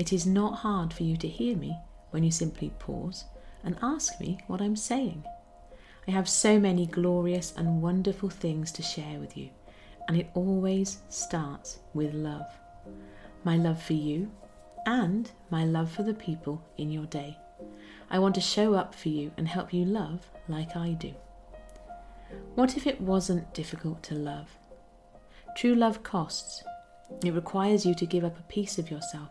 It is not hard for you to hear me when you simply pause and ask me what I'm saying. I have so many glorious and wonderful things to share with you, and it always starts with love. My love for you and my love for the people in your day. I want to show up for you and help you love like I do. What if it wasn't difficult to love? True love costs. It requires you to give up a piece of yourself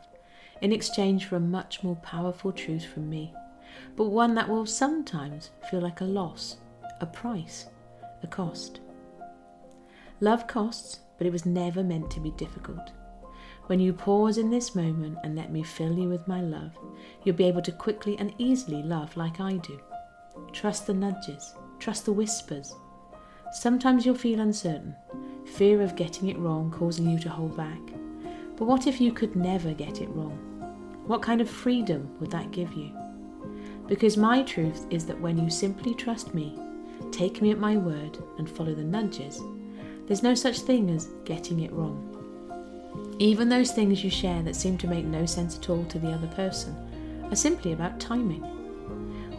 in exchange for a much more powerful truth from me, but one that will sometimes feel like a loss, a price, a cost. Love costs, but it was never meant to be difficult. When you pause in this moment and let me fill you with my love, you'll be able to quickly and easily love like I do. Trust the nudges, trust the whispers. Sometimes you'll feel uncertain, fear of getting it wrong causing you to hold back. But what if you could never get it wrong? What kind of freedom would that give you? Because my truth is that when you simply trust me, take me at my word, and follow the nudges, there's no such thing as getting it wrong. Even those things you share that seem to make no sense at all to the other person are simply about timing.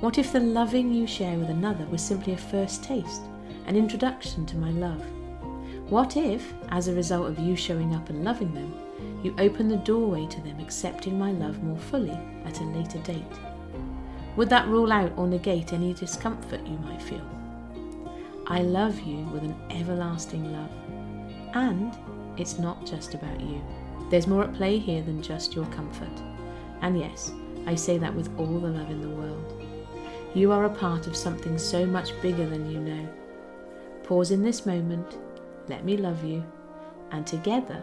What if the loving you share with another was simply a first taste, an introduction to my love? What if, as a result of you showing up and loving them, you open the doorway to them accepting my love more fully at a later date? Would that rule out or negate any discomfort you might feel? I love you with an everlasting love. And it's not just about you. There's more at play here than just your comfort. And yes, I say that with all the love in the world. You are a part of something so much bigger than you know. Pause in this moment, let me love you, and together